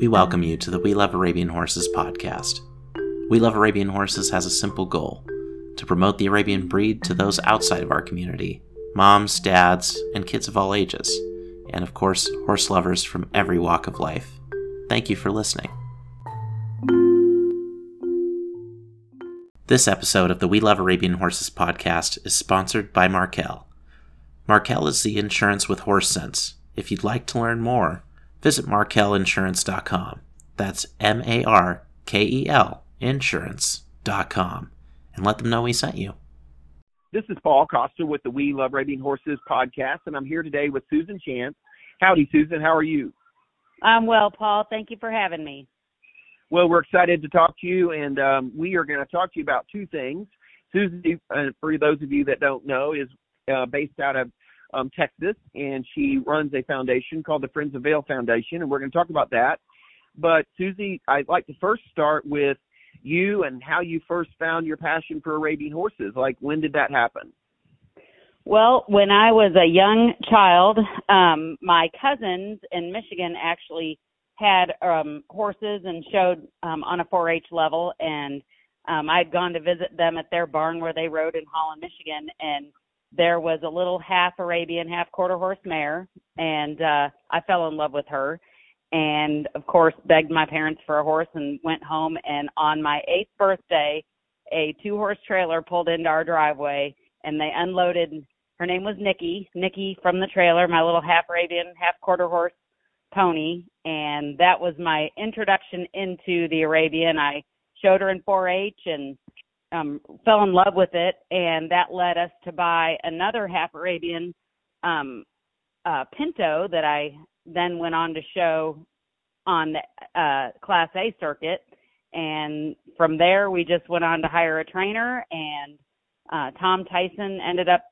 we welcome you to the We Love Arabian Horses podcast. We Love Arabian Horses has a simple goal to promote the Arabian breed to those outside of our community moms, dads, and kids of all ages, and of course, horse lovers from every walk of life. Thank you for listening. This episode of the We Love Arabian Horses podcast is sponsored by Markel. Markel is the insurance with horse sense. If you'd like to learn more, visit markelinsurance.com. That's M A R K E L insurance.com and let them know we sent you. This is Paul Costa with the We Love Arabian Horses podcast, and I'm here today with Susan Chance. Howdy, Susan. How are you? I'm well, Paul. Thank you for having me. Well, we're excited to talk to you, and um, we are going to talk to you about two things. Susan, uh, for those of you that don't know, is uh, based out of um, Texas, and she runs a foundation called the Friends of Vail Foundation, and we're going to talk about that. But Susie, I'd like to first start with you and how you first found your passion for Arabian horses. Like, when did that happen? Well, when I was a young child, um, my cousins in Michigan actually had um, horses and showed um, on a 4-H level, and um, I'd gone to visit them at their barn where they rode in Holland, Michigan, and there was a little half Arabian, half quarter horse mare, and uh, I fell in love with her. And of course, begged my parents for a horse and went home. And on my eighth birthday, a two horse trailer pulled into our driveway and they unloaded. Her name was Nikki, Nikki from the trailer, my little half Arabian, half quarter horse pony. And that was my introduction into the Arabian. I showed her in 4 H and um, fell in love with it, and that led us to buy another half Arabian um, uh, Pinto that I then went on to show on the uh, Class A circuit. And from there, we just went on to hire a trainer, and uh, Tom Tyson ended up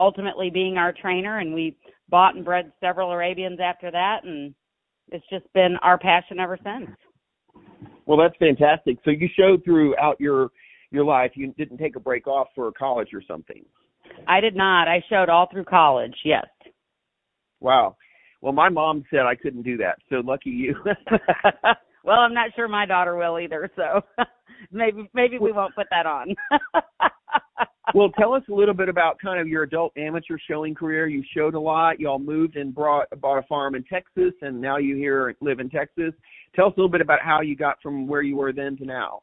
ultimately being our trainer, and we bought and bred several Arabians after that, and it's just been our passion ever since. Well, that's fantastic. So you showed throughout your your life. You didn't take a break off for college or something. I did not. I showed all through college. Yes. Wow. Well, my mom said I couldn't do that. So lucky you. well, I'm not sure my daughter will either. So maybe maybe we won't put that on. well, tell us a little bit about kind of your adult amateur showing career. You showed a lot. Y'all moved and brought bought a farm in Texas, and now you here live in Texas. Tell us a little bit about how you got from where you were then to now.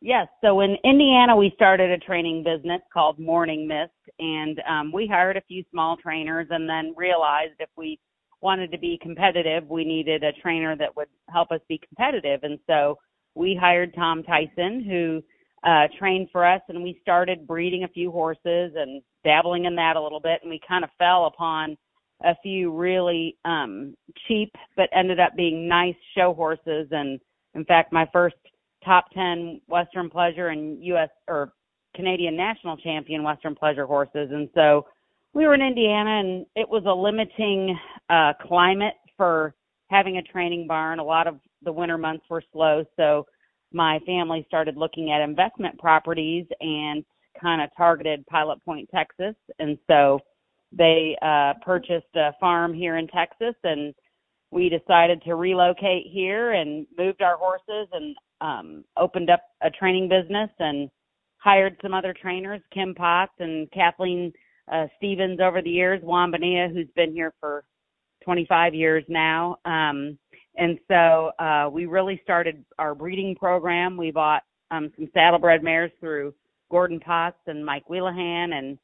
Yes. So in Indiana, we started a training business called Morning Mist, and um, we hired a few small trainers, and then realized if we wanted to be competitive, we needed a trainer that would help us be competitive. And so we hired Tom Tyson, who uh, trained for us, and we started breeding a few horses and dabbling in that a little bit. And we kind of fell upon a few really um, cheap, but ended up being nice show horses. And in fact, my first top 10 Western Pleasure and U.S. or Canadian national champion Western Pleasure horses. And so we were in Indiana and it was a limiting uh, climate for having a training barn. A lot of the winter months were slow. So my family started looking at investment properties and kind of targeted Pilot Point, Texas. And so they uh, purchased a farm here in Texas and we decided to relocate here and moved our horses and um, opened up a training business and hired some other trainers, Kim Potts and Kathleen uh, Stevens over the years, Wambania, who's been here for 25 years now. Um, and so uh, we really started our breeding program. We bought um, some saddlebred mares through Gordon Potts and Mike Wheelahan and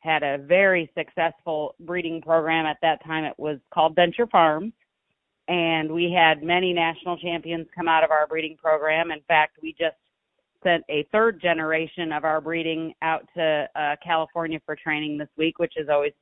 had a very successful breeding program at that time. It was called Venture Farms and we had many national champions come out of our breeding program. In fact, we just sent a third generation of our breeding out to uh, California for training this week, which is always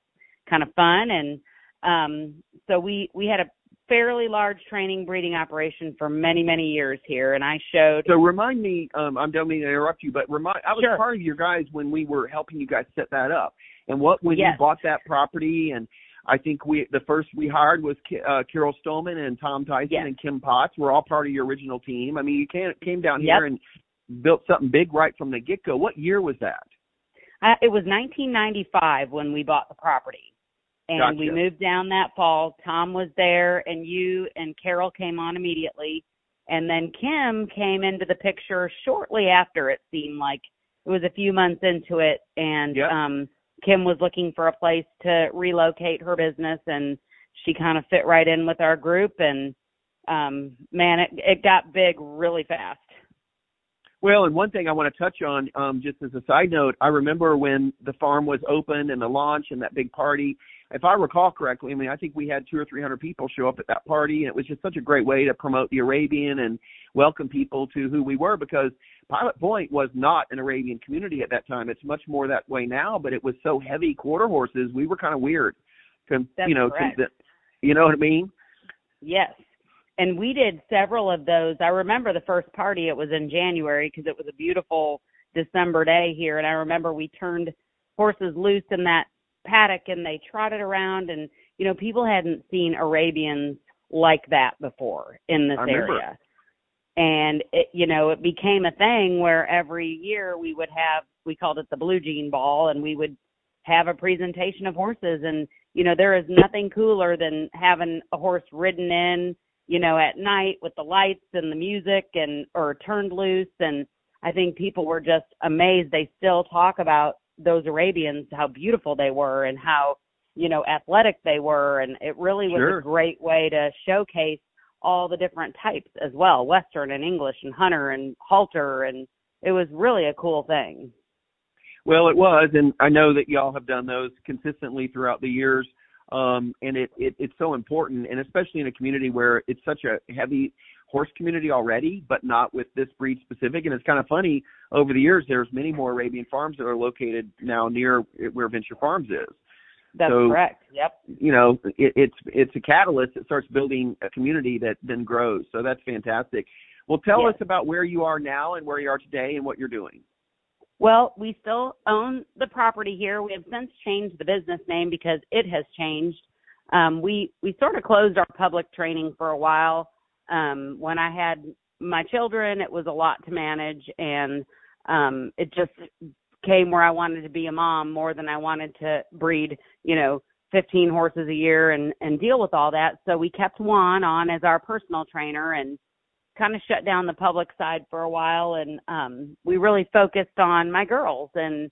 kind of fun. And um, so we we had a fairly large training breeding operation for many many years here, and I showed. So remind me, um, I don't mean to interrupt you, but remind I was sure. part of your guys when we were helping you guys set that up, and what when yes. you bought that property and I think we the first we hired was uh, Carol Stolman and Tom Tyson yes. and Kim Potts. We're all part of your original team. I mean, you came came down yep. here and built something big right from the get go. What year was that? Uh, it was 1995 when we bought the property. And gotcha. we moved down that fall. Tom was there, and you and Carol came on immediately. And then Kim came into the picture shortly after it seemed like it was a few months into it and Yep. um Kim was looking for a place to relocate her business and she kind of fit right in with our group and um man it it got big really fast. Well, and one thing I want to touch on, um, just as a side note, I remember when the farm was open and the launch and that big party. If I recall correctly, I mean, I think we had two or three hundred people show up at that party, and it was just such a great way to promote the Arabian and welcome people to who we were because Pilot Point was not an Arabian community at that time. It's much more that way now, but it was so heavy quarter horses, we were kind of weird. To, That's you know, correct. to the, you know what I mean? Yes. And we did several of those. I remember the first party, it was in January because it was a beautiful December day here. And I remember we turned horses loose in that paddock and they trotted around. And, you know, people hadn't seen Arabians like that before in this area. And, it, you know, it became a thing where every year we would have, we called it the Blue Jean Ball, and we would have a presentation of horses. And, you know, there is nothing cooler than having a horse ridden in, you know, at night with the lights and the music and or turned loose and I think people were just amazed. They still talk about those Arabians, how beautiful they were and how, you know, athletic they were and it really was Sure. a great way to showcase all the different types as well, western and English and hunter and halter and it was really a cool thing. Well, it was, and I know that y'all have done those consistently throughout the years. Um, and it, it it's so important, and especially in a community where it's such a heavy horse community already, but not with this breed specific. And it's kind of funny over the years. There's many more Arabian farms that are located now near where Venture Farms is. That's So- correct. Yep. You know, it, it's it's a catalyst that starts building a community that then grows. So that's fantastic. Well, tell Yes. us about where you are now and where you are today and what you're doing. Well, we still own the property here. We have since changed the business name because it has changed. Um, we we sort of closed our public training for a while. Um, when I had my children, it was a lot to manage, and um, it just came where I wanted to be a mom more than I wanted to breed, you know, 15 horses a year and and deal with all that. So we kept Juan on as our personal trainer and kind of shut down the public side for a while and um we really focused on my girls and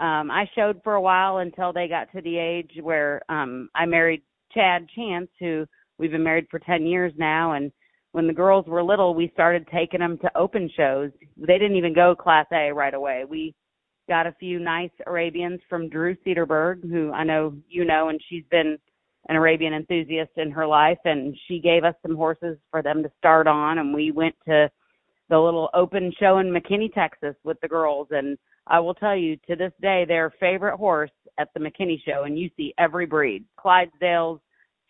um I showed for a while until they got to the age where um I married Chad Chance who we've been married for 10 years now and when the girls were little we started taking them to open shows. They didn't even go class A right away. We got a few nice Arabians from Drew Cedarberg who I know you know and she's been an Arabian enthusiast in her life and she gave us some horses for them to start on and we went to the little open show in McKinney, Texas with the girls and I will tell you to this day their favorite horse at the McKinney show and you see every breed, Clydesdales,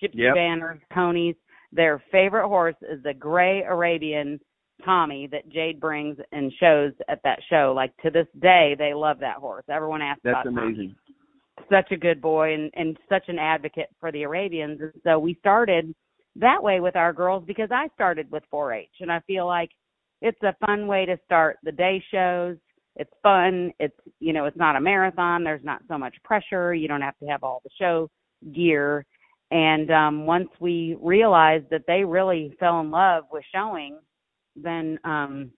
Gypsy Yep. Vanners, ponies, their favorite horse is the gray Arabian Tommy that Jade brings and shows at that show. Like to this day they love that horse. Everyone asks That's about Tommy amazing. Such a good boy and, and such an advocate for the Arabians. And so we started that way with our girls because I started with 4-H and I feel like it's a fun way to start the day shows. It's fun. It's, you know, it's not a marathon. There's not so much pressure. You don't have to have all the show gear. And um once we realized that they really fell in love with showing, then um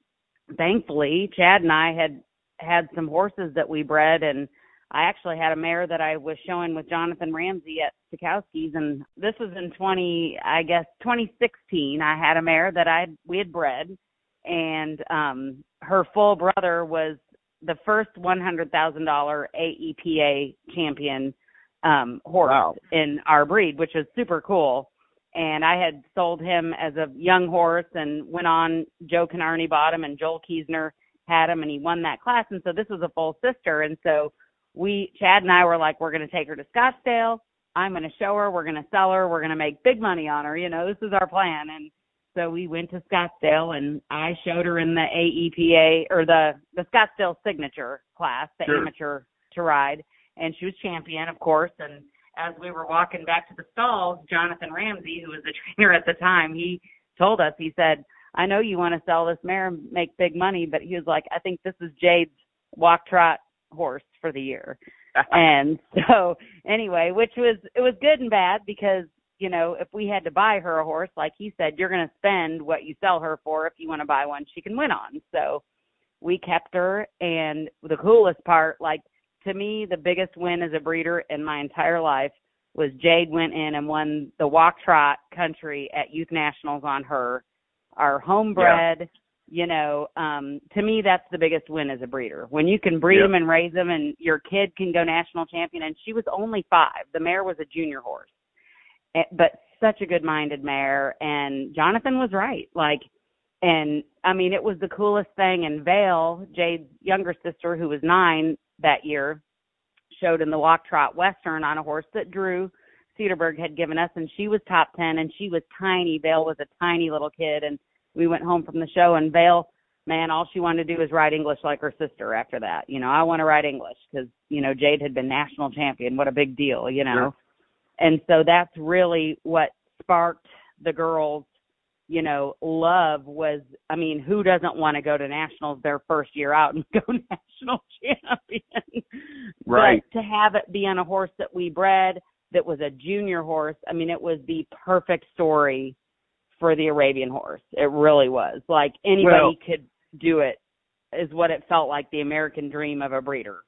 thankfully Chad and I had had some horses that we bred and I actually had a mare that I was showing with Jonathan Ramsey at Stachowski's, and this was in 20, I guess 2016. I had a mare that I we had bred, and um her full brother was the first $100,000 AEPA champion um horse Wow. in our breed, which was super cool. And I had sold him as a young horse and went on. Joe Canarney bought him, and Joel Kiesner had him, and he won that class. And so this was a full sister, and so we Chad and I were like, we're going to take her to Scottsdale. I'm going to show her. We're going to sell her. We're going to make big money on her. You know, this is our plan. And so we went to Scottsdale, and I showed her in the AEPA or the the Scottsdale signature class, the Sure. amateur to ride, and she was champion, of course. And as we were walking back to the stalls, Jonathan Ramsey, who was the trainer at the time, he told us, he said, I know you want to sell this mare and make big money, but he was like, I think this is Jade's walk trot horse for the year. and so anyway, which was it was good and bad because you know if we had to buy her a horse, like he said, you're going to spend what you sell her for. If you want to buy one, she can win on. So we kept her, and the coolest part, like to me, the biggest win as a breeder in my entire life was Jade went in and won the walk trot country at youth nationals on her. Our homebred, yeah. You know, um, to me that's the biggest win as a breeder. When you can breed them and raise them and your kid can go national champion and she was only 5. The mare was a junior horse. Eh, but such a good-minded mare and Jonathan was right. Like and I mean it was the coolest thing and Vail, Jade's younger sister who was 9 that year, showed in the walk trot western on a horse that Drew Cedarberg had given us, and she was top ten, and she was tiny. Vail was a tiny little kid, and we went home from the show, and Vail, man, all she wanted to do was write English like her sister. After that, you know, I want to write English because you know Jade had been national champion. What a big deal, you know. Sure. And so that's really what sparked the girls you know, love was, I mean, who doesn't want to go to nationals their first year out and go national champion? Right. But to have it be on a horse that we bred that was a junior horse, I mean, it was the perfect story for the Arabian horse. It really was. Like anybody well, could do it, is what it felt like the American dream of a breeder.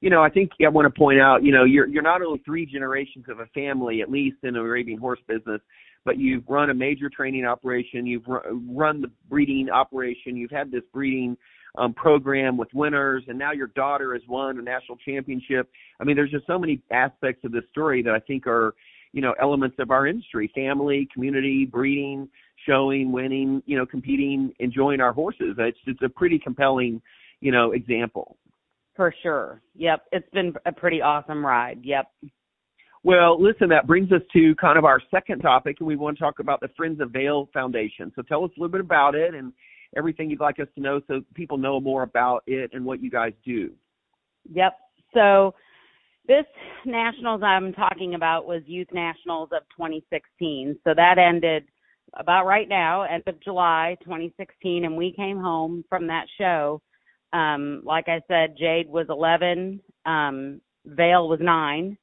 You know, I think I want to point out, you know, you're you're not only three generations of a family, at least in the Arabian horse business, but you've run a major training operation, you've run the breeding operation, you've had this breeding um, program with winners, and now your daughter has won a national championship. I mean, there's just so many aspects of this story that I think are, you know, elements of our industry: family, community, breeding, showing, winning, you know, competing, enjoying our horses. It's it's a pretty compelling, you know, example. For sure. Yep, it's been a pretty awesome ride. Yep. Well, listen, that brings us to kind of our second topic, and we want to talk about the Friends of Vail Foundation. So tell us a little bit about it and everything you'd like us to know so people know more about it and what you guys do. Yep. So this nationals I'm talking about was Youth Nationals of 2016. So that ended about right now, end of July 2016, and we came home from that show. Um, like I said, Jade was 11, um, Vail was nine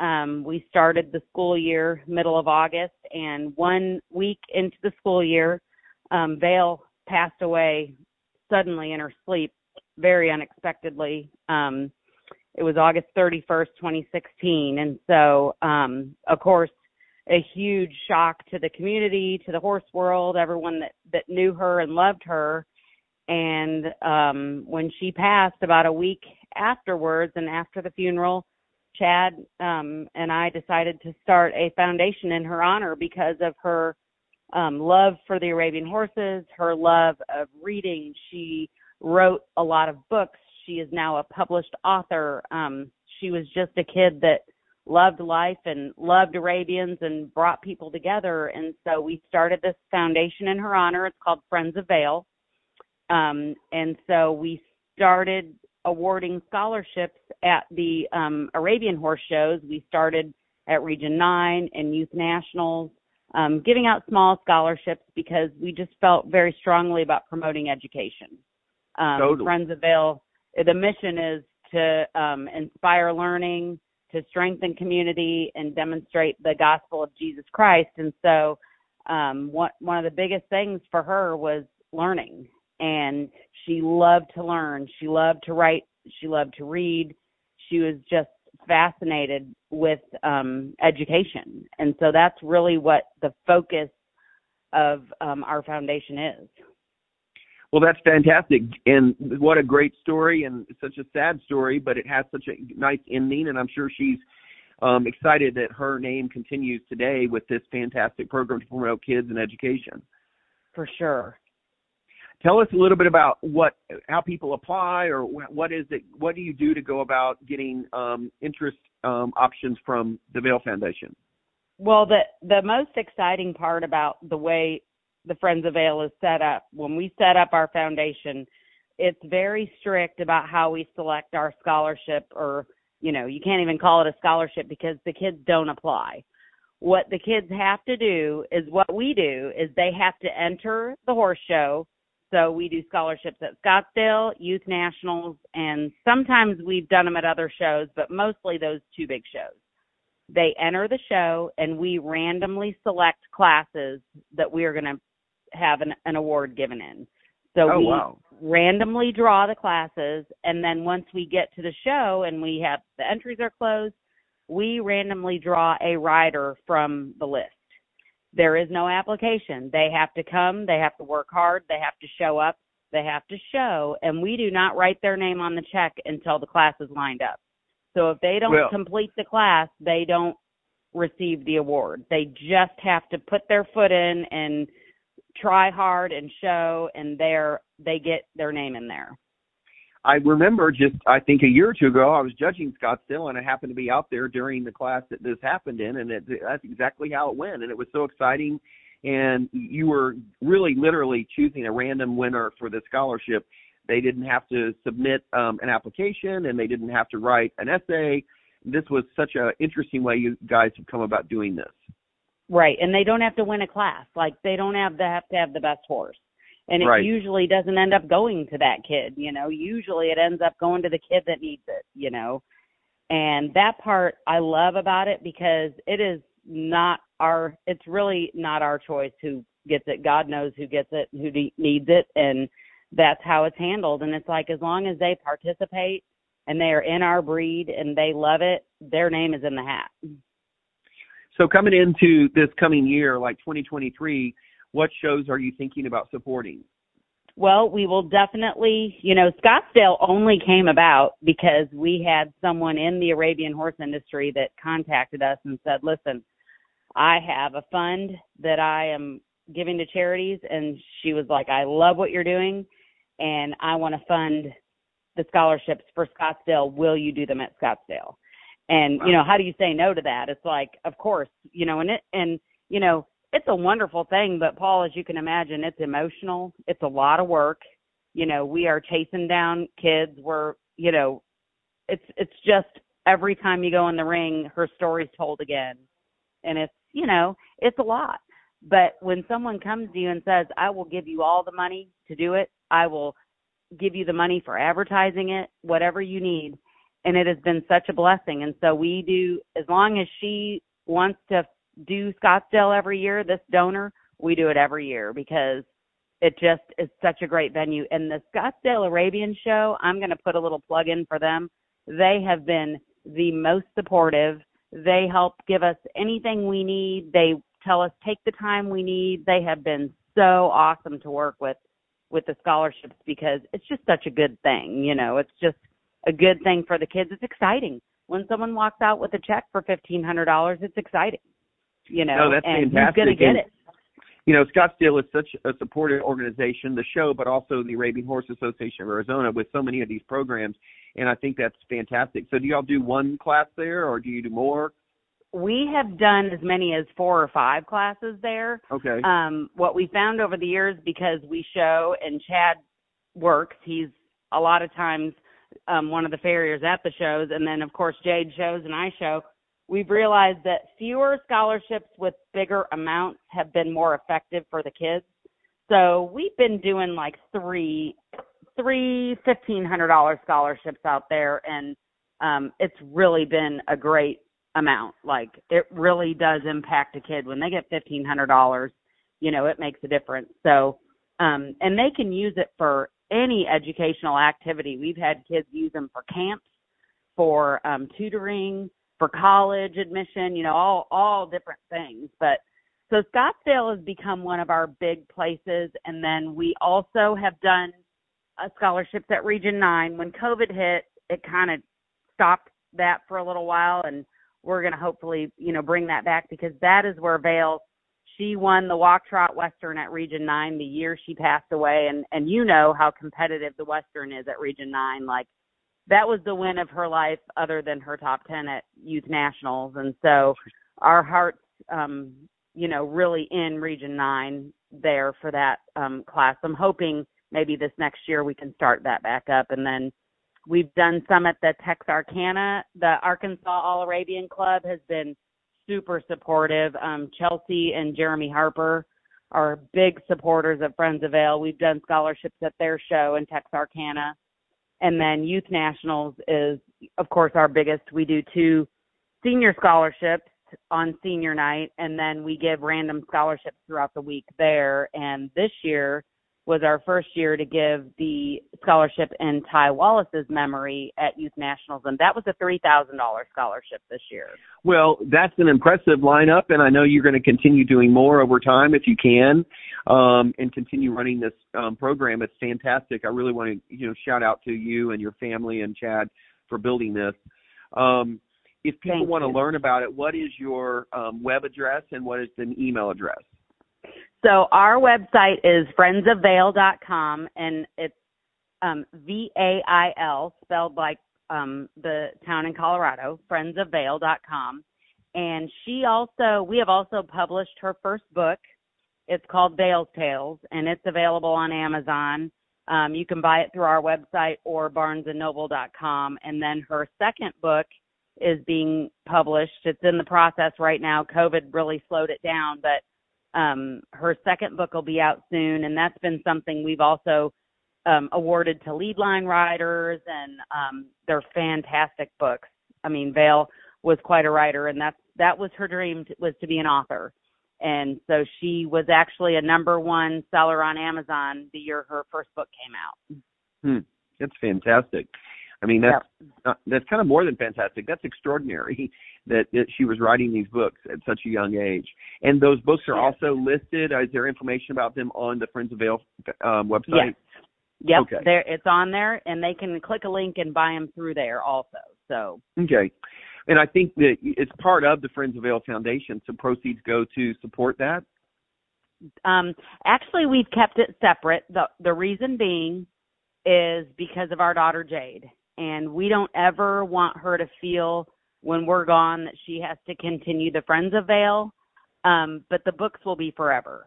um, we started the school year middle of August, and one week into the school year, um, Vail passed away suddenly in her sleep, very unexpectedly. Um, it was August 31st, 2016, and so, um, of course, a huge shock to the community, to the horse world, everyone that that knew her and loved her. And um, when she passed, about a week afterwards, and after the funeral Chad um, and I decided to start a foundation in her honor because of her um, love for the Arabian horses, her love of reading. She wrote a lot of books. She is now a published author. Um, she was just a kid that loved life and loved Arabians and brought people together. And so we started this foundation in her honor. It's called Friends of Vail. Um, and so we started awarding scholarships at the um, Arabian horse shows. We started at Region 9 and Youth Nationals, um, giving out small scholarships because we just felt very strongly about promoting education. Um, totally. Friends of Vail, the mission is to um, inspire learning, to strengthen community, and demonstrate the gospel of Jesus Christ. And so, um, one one of the biggest things for her was learning and she loved to learn. She loved to write. She loved to read. She was just fascinated with um, education, and so that's really what the focus of um, our foundation is. Well, that's fantastic, and what a great story, and such a sad story, but it has such a nice ending, and I'm sure she's um, excited that her name continues today with this fantastic program to promote kids and education. For sure, tell us a little bit about what how people apply or what is it what do you do to go about getting um, interest um, options from the Vail Foundation? Well, the the most exciting part about the way the Friends of Vail is set up, when we set up our foundation, it's very strict about how we select our scholarship or you know, you can't even call it a scholarship because the kids don't apply. What the kids have to do is what we do is they have to enter the horse show So we do scholarships at Scottsdale, Youth Nationals, and sometimes we've done them at other shows, but mostly those two big shows. They enter the show and we randomly select classes that we are going to have an, an award given in. So oh, we wow. randomly draw the classes and then once we get to the show and we have the entries are closed, we randomly draw a rider from the list. There is no application. They have to come, they have to work hard, they have to show up, they have to show, and we do not write their name on the check until the class is lined up. So if they don't Well- complete the class, they don't receive the award. They just have to put their foot in and try hard and show and they're they get their name in there. I remember just I think a year or two ago I was judging Scottsdale and I happened to be out there during the class that this happened in and it, that's exactly how it went and it was so exciting and you were really literally choosing a random winner for the scholarship. They didn't have to submit um, an application and they didn't have to write an essay. This was such an interesting way you guys have come about doing this. Right. And they don't have to win a class. Like they don't have to have to have the best horse. And it Right. usually doesn't end up going to that kid, you know. Usually it ends up going to the kid that needs it, you know. And that part I love about it because it is not our it's really not our choice who gets it. God knows who gets it, who de- needs it and that's how it's handled and it's like as long as they participate and they are in our breed and they love it, their name is in the hat. So coming into this coming year, like 2023, what shows are you thinking about supporting? Well, we will definitely, you know, Scottsdale only came about because we had someone in the Arabian horse industry that contacted us and said, listen, I have a fund that I am giving to charities. And she was like, I love what you're doing and I want to fund the scholarships for Scottsdale. Will you do them at Scottsdale? And, you know, how do you say no to that? It's like, of course, you know, and it, and, you know, it's a wonderful thing, but Paul, as you can imagine, it's emotional. It's a lot of work. You know, we are chasing down kids. We're, you know, it's it's just every time you go in the ring, her story's told again, and it's you know, it's a lot. But when someone comes to you and says, "I will give you all the money to do it. I will give you the money for advertising it, whatever you need," and it has been such a blessing. And so we do, as long as she wants to do Scottsdale every year, this donor, we do it every year because it just is such a great venue. And the Scottsdale Arabian show, I'm going to put a little plug in for them. They have been the most supportive. They help give us anything we need. They tell us take the time we need. They have been so awesome to work with with the scholarships because it's just such a good thing, you know. It's just a good thing for the kids. It's exciting. When someone walks out with a check for $1500, it's exciting. You know, No, that's and fantastic. who's going to get And- it? You know, Scottsdale is such a supportive organization, the show, but also the Arabian Horse Association of Arizona with so many of these programs. And I think that's fantastic. So do y'all do one class there or do you do more? we have done as many as four or five classes there. Okay. Um, what we found over the years, because we show and Chad works, he's a lot of times um, one of the farriers at the shows, and then of course Jade shows and I show. We've realized that fewer scholarships with bigger amounts have been more effective for the kids. So we've been doing like three, three fifteen hundred dollar scholarships out there, and um, it's really been a great amount. Like it really does impact a kid when they get fifteen hundred dollars. You know, it makes a difference. So, um, and they can use it for any educational activity. We've had kids use them for camps, for um, tutoring, for college admission. You know, all all different things. But so Scottsdale has become one of our big places, and then we also have done uh, scholarships at Region Nine. When COVID hit, it kind of stopped that for a little while, and we're going to hopefully, you know, bring that back because that is where Vail. She won the Walk Trot Western at Region Nine the year she passed away, and and you know how competitive the Western is at Region Nine. Like that was the win of her life, other than her top ten at Youth Nationals, and so our hearts, um, you know, really in Region Nine there for that um, class. I'm hoping maybe this next year we can start that back up, and then We've done some at the Texarkana. The Arkansas All Arabian Club has been super supportive. Um, Chelsea and Jeremy Harper are big supporters of Friends of Vail. We've done scholarships at their show in Texarkana. And then Youth Nationals is, of course, our biggest. We do two senior scholarships on senior night, and then we give random scholarships throughout the week there. And this year, was our first year to give the scholarship in Ty Wallace's memory at Youth Nationals, and that was a three thousand dollars scholarship this year. Well, that's an impressive lineup, and I know you're going to continue doing more over time if you can, um, and continue running this um, program. It's fantastic. I really want to, you know, shout out to you and your family and Chad for building this. Um, if people Thank want to learn about it, what is your um, web address and what is an email address? So our website is friendsofvail.com, and it's um, V A I L, spelled like um, the town in Colorado, friendsofvail.com. And she also, we have also published her first book. It's called Vail's Tales, and it's available on Amazon. Um, you can buy it through our website or barnesandnoble.com. And then her second book is being published. It's in the process right now. COVID really slowed it down, but um, her second book will be out soon, and that's been something we've also um, awarded to lead line writers, and um, they're fantastic books. I mean, Vail was quite a writer, and that's that was her dream was to be an author, and so she was actually a number one seller on Amazon the year her first book came out. Hmm, that's fantastic. I mean, that's uh, that's kind of more than fantastic. That's extraordinary that, that she was writing these books at such a young age. And those books are Yes. also listed. Is there information about them on the Friends of Vail um, website? Yes. Yep, Okay. there it's on there, and they can click a link and buy them through there also. So Okay. And I think that it's part of the Friends of Vail Foundation, so proceeds go to support that. Um, actually, we've kept it separate. the The reason being is because of our daughter Jade, and we don't ever want her to feel when we're gone that she has to continue the Friends of Vail. Um, but the books will be forever,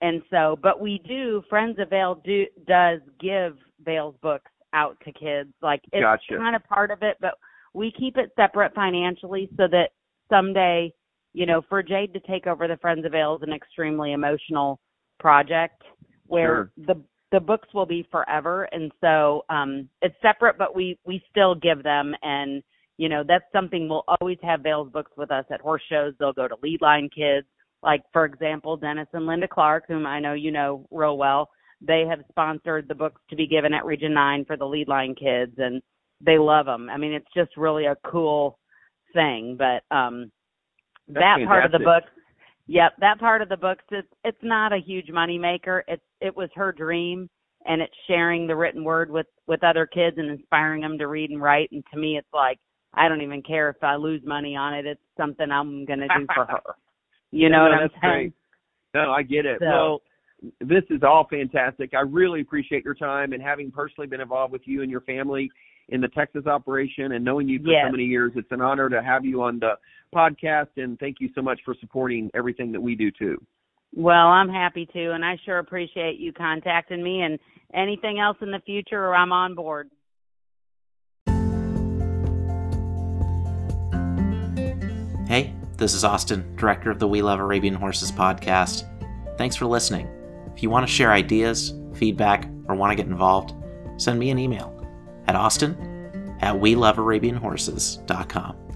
and so, but we do Friends of Vail do does give Vail's books out to kids. Like it's Gotcha. kind of part of it, but we keep it separate financially so that someday, you know, for Jade to take over the Friends of Vail is an extremely emotional project where Sure. the the books will be forever. And so um it's separate but we we still give them. And you know that's something we'll always have Vail's books with us at horse shows. They'll go to lead line kids. Like for example Dennis and Linda Clark whom I know you know real well they have sponsored the books to be given at Region 9 for the lead line kids and they love them I mean it's just really a cool thing but um That's that part of the fantastic. book yep that part of the books it's it's not a huge money maker it's it was her dream and it's sharing the written word with with other kids and inspiring them to read and write and to me it's like i don't even care if i lose money on it it's something i'm going to do for her you know No, what i'm saying great. No, I get it. So- Well, this is all fantastic. I really appreciate your time and having personally been involved with you and your family in the Texas operation and knowing you for Yes. so many years. It's an honor to have you on the podcast and thank you so much for supporting everything that we do too. well i'm happy to and i sure appreciate you contacting me and anything else in the future i'm on board Hey, this is Austin, director of the We Love Arabian Horses podcast. Thanks for listening. If you want to share ideas, feedback, or want to get involved, send me an email at austin at welovearabianhorses.com.